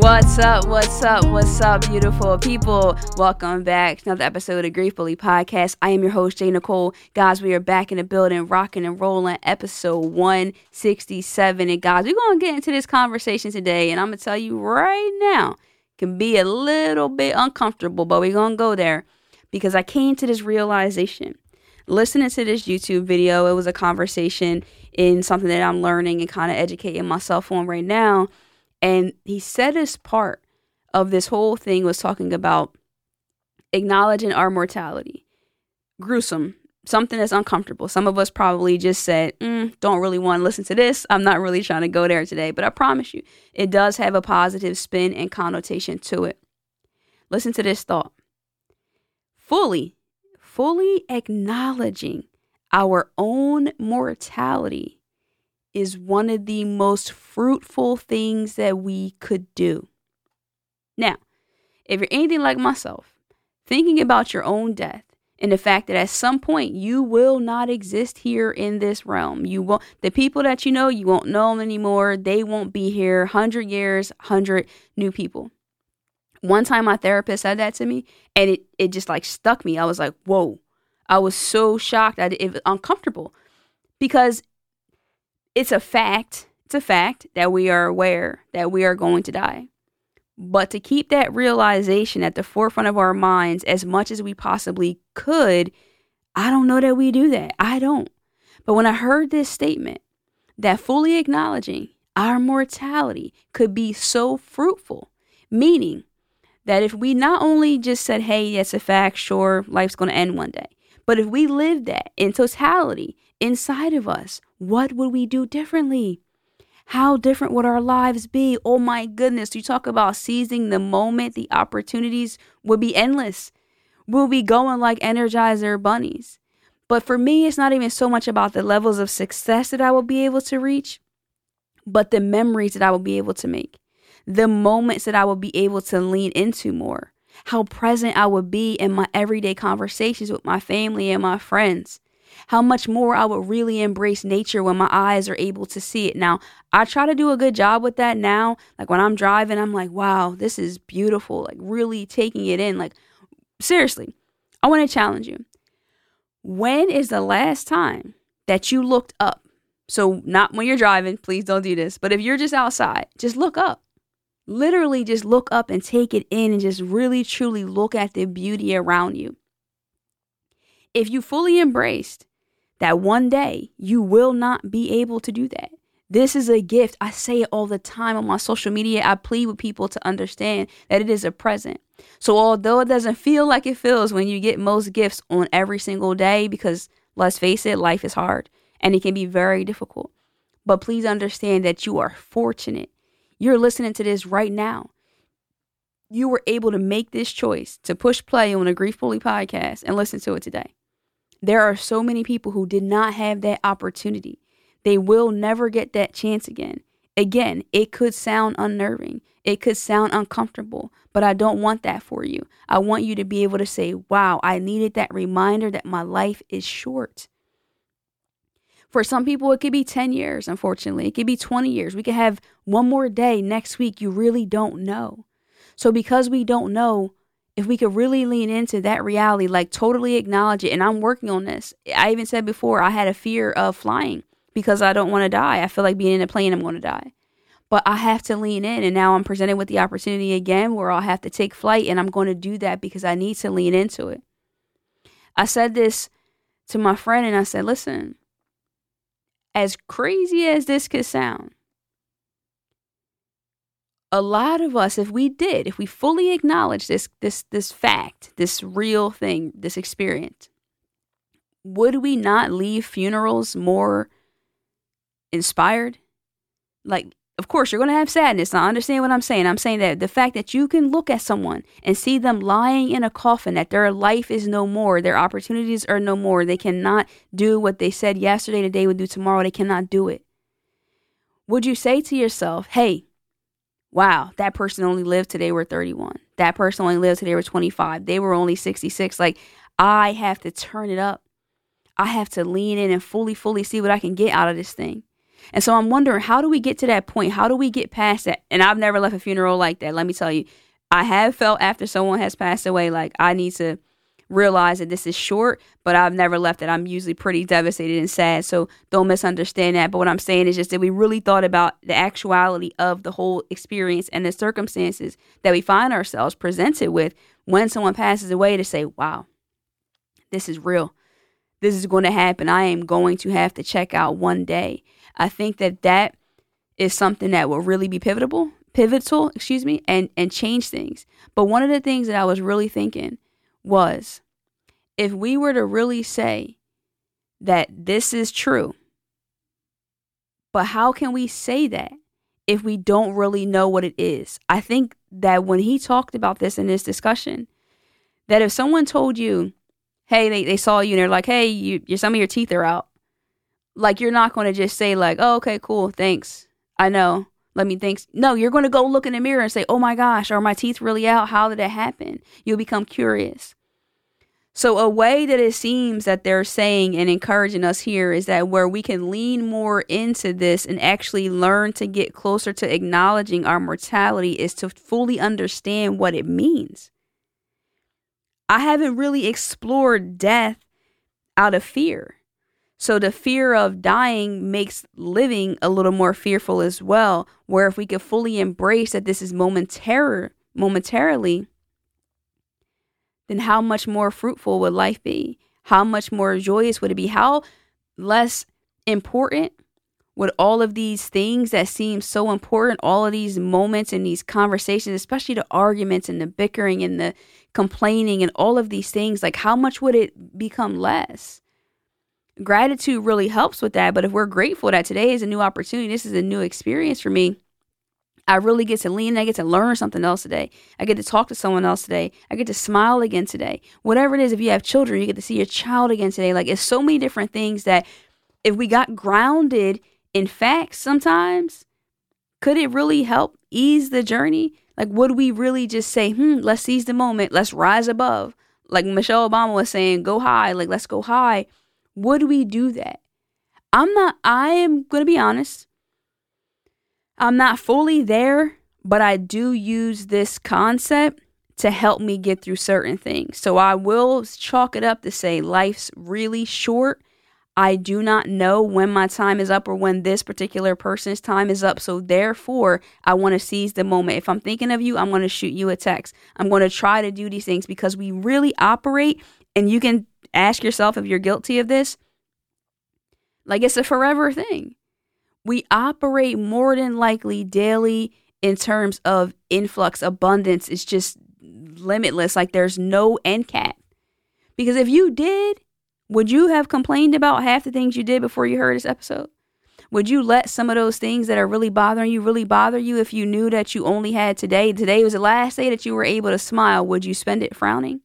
What's up? What's up? What's up, beautiful people? Welcome back to another episode of Grief Bully Podcast. I am your host, Jay Nicole. Guys, we are back in the building, rocking and rolling, episode 167. And guys, we're going to get into this conversation today, and I'm going to tell you right now, can be a little bit uncomfortable, but we're going to go there because I came to this realization. Listening to this YouTube video, it was a conversation in something that I'm learning and kind of educating myself on right now and he said his part of this whole thing was talking about acknowledging our mortality. Gruesome, something that's uncomfortable. Some of us probably just said, mm, don't really want to listen to this. I'm not really trying to go there today. But I promise you, it does have a positive spin and connotation to it. Listen to this thought fully, fully acknowledging our own mortality is one of the most fruitful things that we could do. Now, if you're anything like myself, thinking about your own death and the fact that at some point you will not exist here in this realm, you won't, the people that you know, you won't know them anymore. They won't be here. 100 years, 100 new people. One time my therapist said that to me and it, it just like stuck me. I was like, whoa. I was so shocked. I, it was uncomfortable because it's a fact. It's a fact that we are aware that we are going to die. But to keep that realization at the forefront of our minds as much as we possibly could, I don't know that we do that. I don't. But when I heard this statement, that fully acknowledging our mortality could be so fruitful, meaning that if we not only just said, hey, that's a fact, sure, life's going to end one day, but if we lived that in totality inside of us, what would we do differently? How different would our lives be? Oh my goodness, you talk about seizing the moment, the opportunities would be endless. We'll be going like Energizer bunnies. But for me, it's not even so much about the levels of success that I will be able to reach, but the memories that I will be able to make, the moments that I will be able to lean into more, how present I would be in my everyday conversations with my family and my friends how much more I would really embrace nature when my eyes are able to see it. Now, I try to do a good job with that now. Like when I'm driving, I'm like, wow, this is beautiful. Like really taking it in. Like, seriously, I want to challenge you. When is the last time that you looked up? So, not when you're driving, please don't do this, but if you're just outside, just look up. Literally, just look up and take it in and just really truly look at the beauty around you. If you fully embraced that one day you will not be able to do that. This is a gift. I say it all the time on my social media. I plead with people to understand that it is a present. So, although it doesn't feel like it feels when you get most gifts on every single day, because let's face it, life is hard and it can be very difficult. But please understand that you are fortunate. You're listening to this right now. You were able to make this choice to push play on a Grief Bully podcast and listen to it today. There are so many people who did not have that opportunity. They will never get that chance again. Again, it could sound unnerving. It could sound uncomfortable, but I don't want that for you. I want you to be able to say, wow, I needed that reminder that my life is short. For some people, it could be 10 years, unfortunately. It could be 20 years. We could have one more day next week. You really don't know. So, because we don't know, if we could really lean into that reality, like totally acknowledge it, and I'm working on this. I even said before I had a fear of flying because I don't want to die. I feel like being in a plane, I'm going to die. But I have to lean in, and now I'm presented with the opportunity again where I'll have to take flight, and I'm going to do that because I need to lean into it. I said this to my friend, and I said, listen, as crazy as this could sound, a lot of us if we did if we fully acknowledge this this this fact this real thing this experience would we not leave funerals more inspired like of course, you're going to have sadness. I understand what I'm saying. I'm saying that the fact that you can look at someone and see them lying in a coffin, that their life is no more, their opportunities are no more, they cannot do what they said yesterday, today would do tomorrow, they cannot do it. Would you say to yourself, hey, wow, that person only lived today were 31. That person only lived today were 25. They were only 66. Like, I have to turn it up. I have to lean in and fully, fully see what I can get out of this thing. And so I'm wondering, how do we get to that point? How do we get past that? And I've never left a funeral like that. Let me tell you, I have felt after someone has passed away, like I need to realize that this is short, but I've never left it. I'm usually pretty devastated and sad. So don't misunderstand that. But what I'm saying is just that we really thought about the actuality of the whole experience and the circumstances that we find ourselves presented with when someone passes away to say, wow, this is real. This is going to happen. I am going to have to check out one day. I think that that is something that will really be pivotal, pivotal, excuse me, and and change things. But one of the things that I was really thinking was if we were to really say that this is true, but how can we say that if we don't really know what it is? I think that when he talked about this in this discussion, that if someone told you, hey, they, they saw you and they're like, hey, you, some of your teeth are out, like you're not going to just say like, "Oh, okay, cool, thanks. I know. Let me think." No, you're going to go look in the mirror and say, "Oh my gosh, are my teeth really out? How did it happen?" You'll become curious. So a way that it seems that they're saying and encouraging us here is that where we can lean more into this and actually learn to get closer to acknowledging our mortality is to fully understand what it means. I haven't really explored death out of fear. So the fear of dying makes living a little more fearful as well. Where if we could fully embrace that this is momentary, momentarily, then how much more fruitful would life be? How much more joyous would it be? How less important would all of these things that seem so important, all of these moments and these conversations, especially the arguments and the bickering and the complaining and all of these things, like how much would it become less? gratitude really helps with that. But if we're grateful that today is a new opportunity, this is a new experience for me. I really get to lean. I get to learn something else today. I get to talk to someone else today. I get to smile again today. Whatever it is, if you have children, you get to see your child again today. Like it's so many different things that if we got grounded in facts sometimes, could it really help ease the journey? Like, would we really just say, hmm, let's seize the moment, let's rise above? Like Michelle Obama was saying, go high, like, let's go high. Would we do that? I'm not, I am going to be honest. I'm not fully there, but I do use this concept to help me get through certain things. So I will chalk it up to say life's really short. I do not know when my time is up or when this particular person's time is up. So therefore, I want to seize the moment. If I'm thinking of you, I'm going to shoot you a text. I'm going to try to do these things because we really operate and you can ask yourself if you're guilty of this. Like it's a forever thing. We operate more than likely daily in terms of influx, abundance. It's just limitless. Like there's no end cap. Because if you did, would you have complained about half the things you did before you heard this episode? Would you let some of those things that are really bothering you really bother you if you knew that you only had today? Today was the last day that you were able to smile. Would you spend it frowning?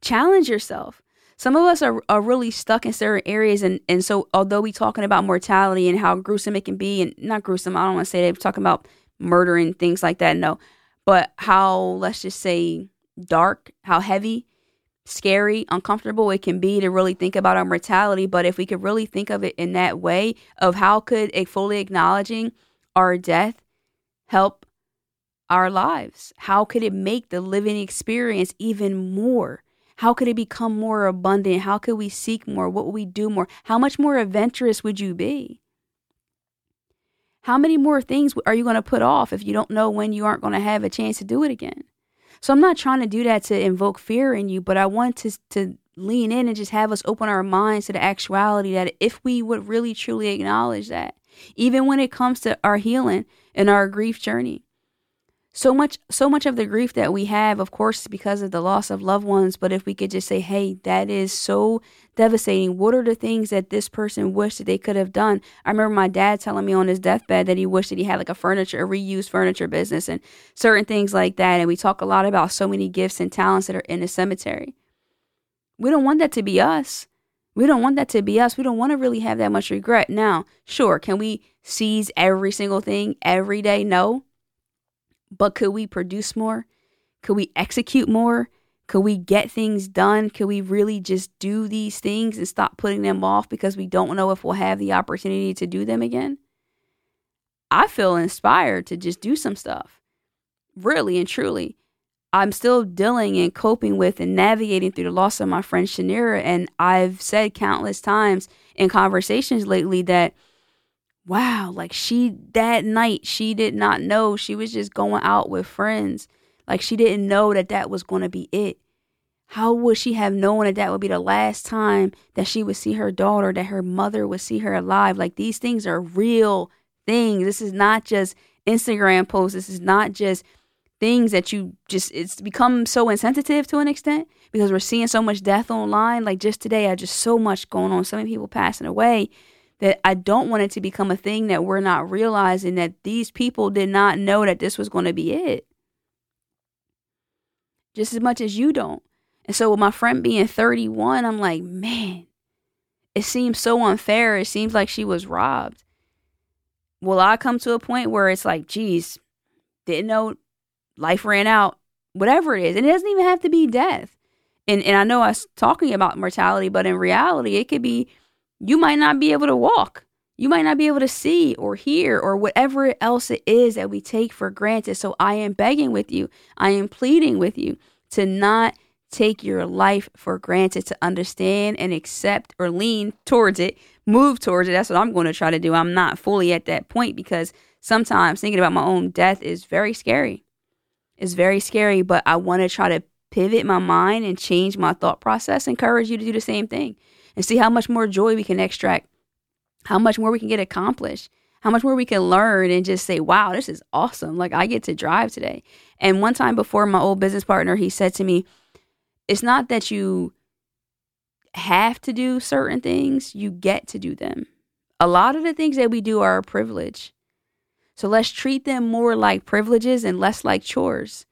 challenge yourself. Some of us are, are really stuck in certain areas, and, and so although we talking about mortality and how gruesome it can be, and not gruesome, I don't want to say that we're talking about murder and things like that, no, but how let's just say dark, how heavy, scary, uncomfortable it can be to really think about our mortality. But if we could really think of it in that way, of how could a fully acknowledging our death help our lives? How could it make the living experience even more? How could it become more abundant? How could we seek more? What would we do more? How much more adventurous would you be? How many more things are you going to put off if you don't know when you aren't going to have a chance to do it again? So I'm not trying to do that to invoke fear in you, but I want to to lean in and just have us open our minds to the actuality that if we would really truly acknowledge that, even when it comes to our healing and our grief journey, so much so much of the grief that we have of course is because of the loss of loved ones but if we could just say hey that is so devastating. What are the things that this person wished that they could have done? I remember my dad telling me on his deathbed that he wished that he had like a furniture a reused furniture business and certain things like that and we talk a lot about so many gifts and talents that are in the cemetery. We don't want that to be us. We don't want that to be us. We don't want to really have that much regret. Now sure can we seize every single thing every day? No but could we produce more? Could we execute more? Could we get things done? Could we really just do these things and stop putting them off because we don't know if we'll have the opportunity to do them again? I feel inspired to just do some stuff. Really and truly. I'm still dealing and coping with and navigating through the loss of my friend Shanira. And I've said countless times in conversations lately that wow, like she that night she did not know she was just going out with friends. Like she didn't know that that was going to be it. How would she have known that that would be the last time that she would see her daughter, that her mother would see her alive? Like these things are real things. This is not just Instagram posts. This is not just things that you just it's become so insensitive to an extent because we're seeing so much death online. Like just today, I just so much going on, so many people passing away that I don't want it to become a thing that we're not realizing that these people did not know that this was going to be it. Just as much as you don't. And so, with my friend being 31, I'm like, man, it seems so unfair. It seems like she was robbed. Will I come to a point where it's like, geez, didn't know life ran out, whatever it is. And it doesn't even have to be death. And, and I know I was talking about mortality, but in reality, it could be you might not be able to walk. You might not be able to see or hear or whatever else it is that we take for granted. So I am begging with you, I am pleading with you to not take your life for granted, to understand and accept or lean towards it, move towards it. That's what I'm going to try to do. I'm not fully at that point because sometimes thinking about my own death is very scary. It's very scary, but I want to try to pivot my mind and change my thought process. Encourage you to do the same thing and see how much more joy we can extract, how much more we can get accomplished, how much more we can learn and just say, wow, this is awesome. Like I get to drive today. And one time before my old business partner, he said to me, it's not that you have to do certain things, you get to do them. A lot of the things that we do are a privilege. So let's treat them more like privileges and less like chores.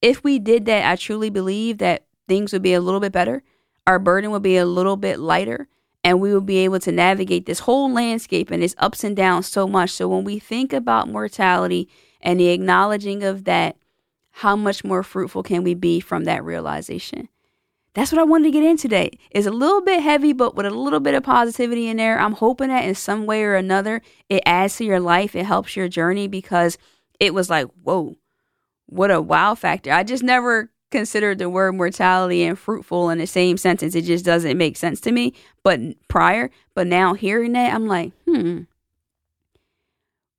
If we did that, I truly believe that things would be a little bit better our burden will be a little bit lighter and we will be able to navigate this whole landscape and its ups and downs so much. So when we think about mortality and the acknowledging of that, how much more fruitful can we be from that realization? That's what I wanted to get in today. It's a little bit heavy, but with a little bit of positivity in there. I'm hoping that in some way or another, it adds to your life. It helps your journey because it was like, whoa, what a wow factor. I just never considered the word mortality and fruitful in the same sentence. It just doesn't make sense to me. But prior, but now hearing that, I'm like, hmm.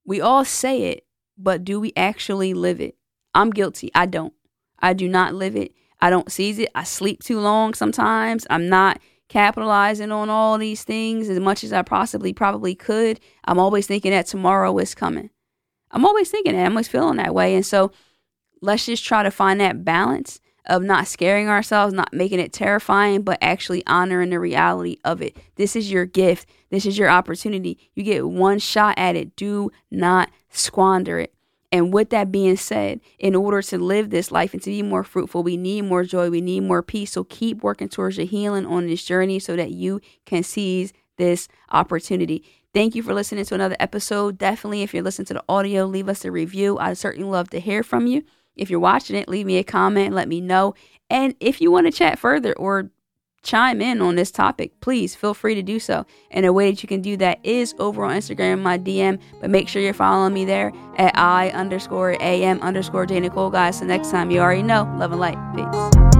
We all say it, but do we actually live it? I'm guilty. I don't. I do not live it. I don't seize it. I sleep too long sometimes. I'm not capitalizing on all these things as much as I possibly probably could. I'm always thinking that tomorrow is coming. I'm always thinking that. I'm always feeling that way. And so let's just try to find that balance of not scaring ourselves, not making it terrifying, but actually honoring the reality of it. This is your gift. This is your opportunity. You get one shot at it. Do not squander it. And with that being said, in order to live this life and to be more fruitful, we need more joy, we need more peace. So keep working towards your healing on this journey so that you can seize this opportunity. Thank you for listening to another episode. Definitely, if you're listening to the audio, leave us a review. I'd certainly love to hear from you. If you're watching it, leave me a comment, let me know. And if you want to chat further or chime in on this topic, please feel free to do so. And a way that you can do that is over on Instagram, my DM. But make sure you're following me there at I underscore AM underscore J Nicole, guys. So next time, you already know. Love and light. Peace.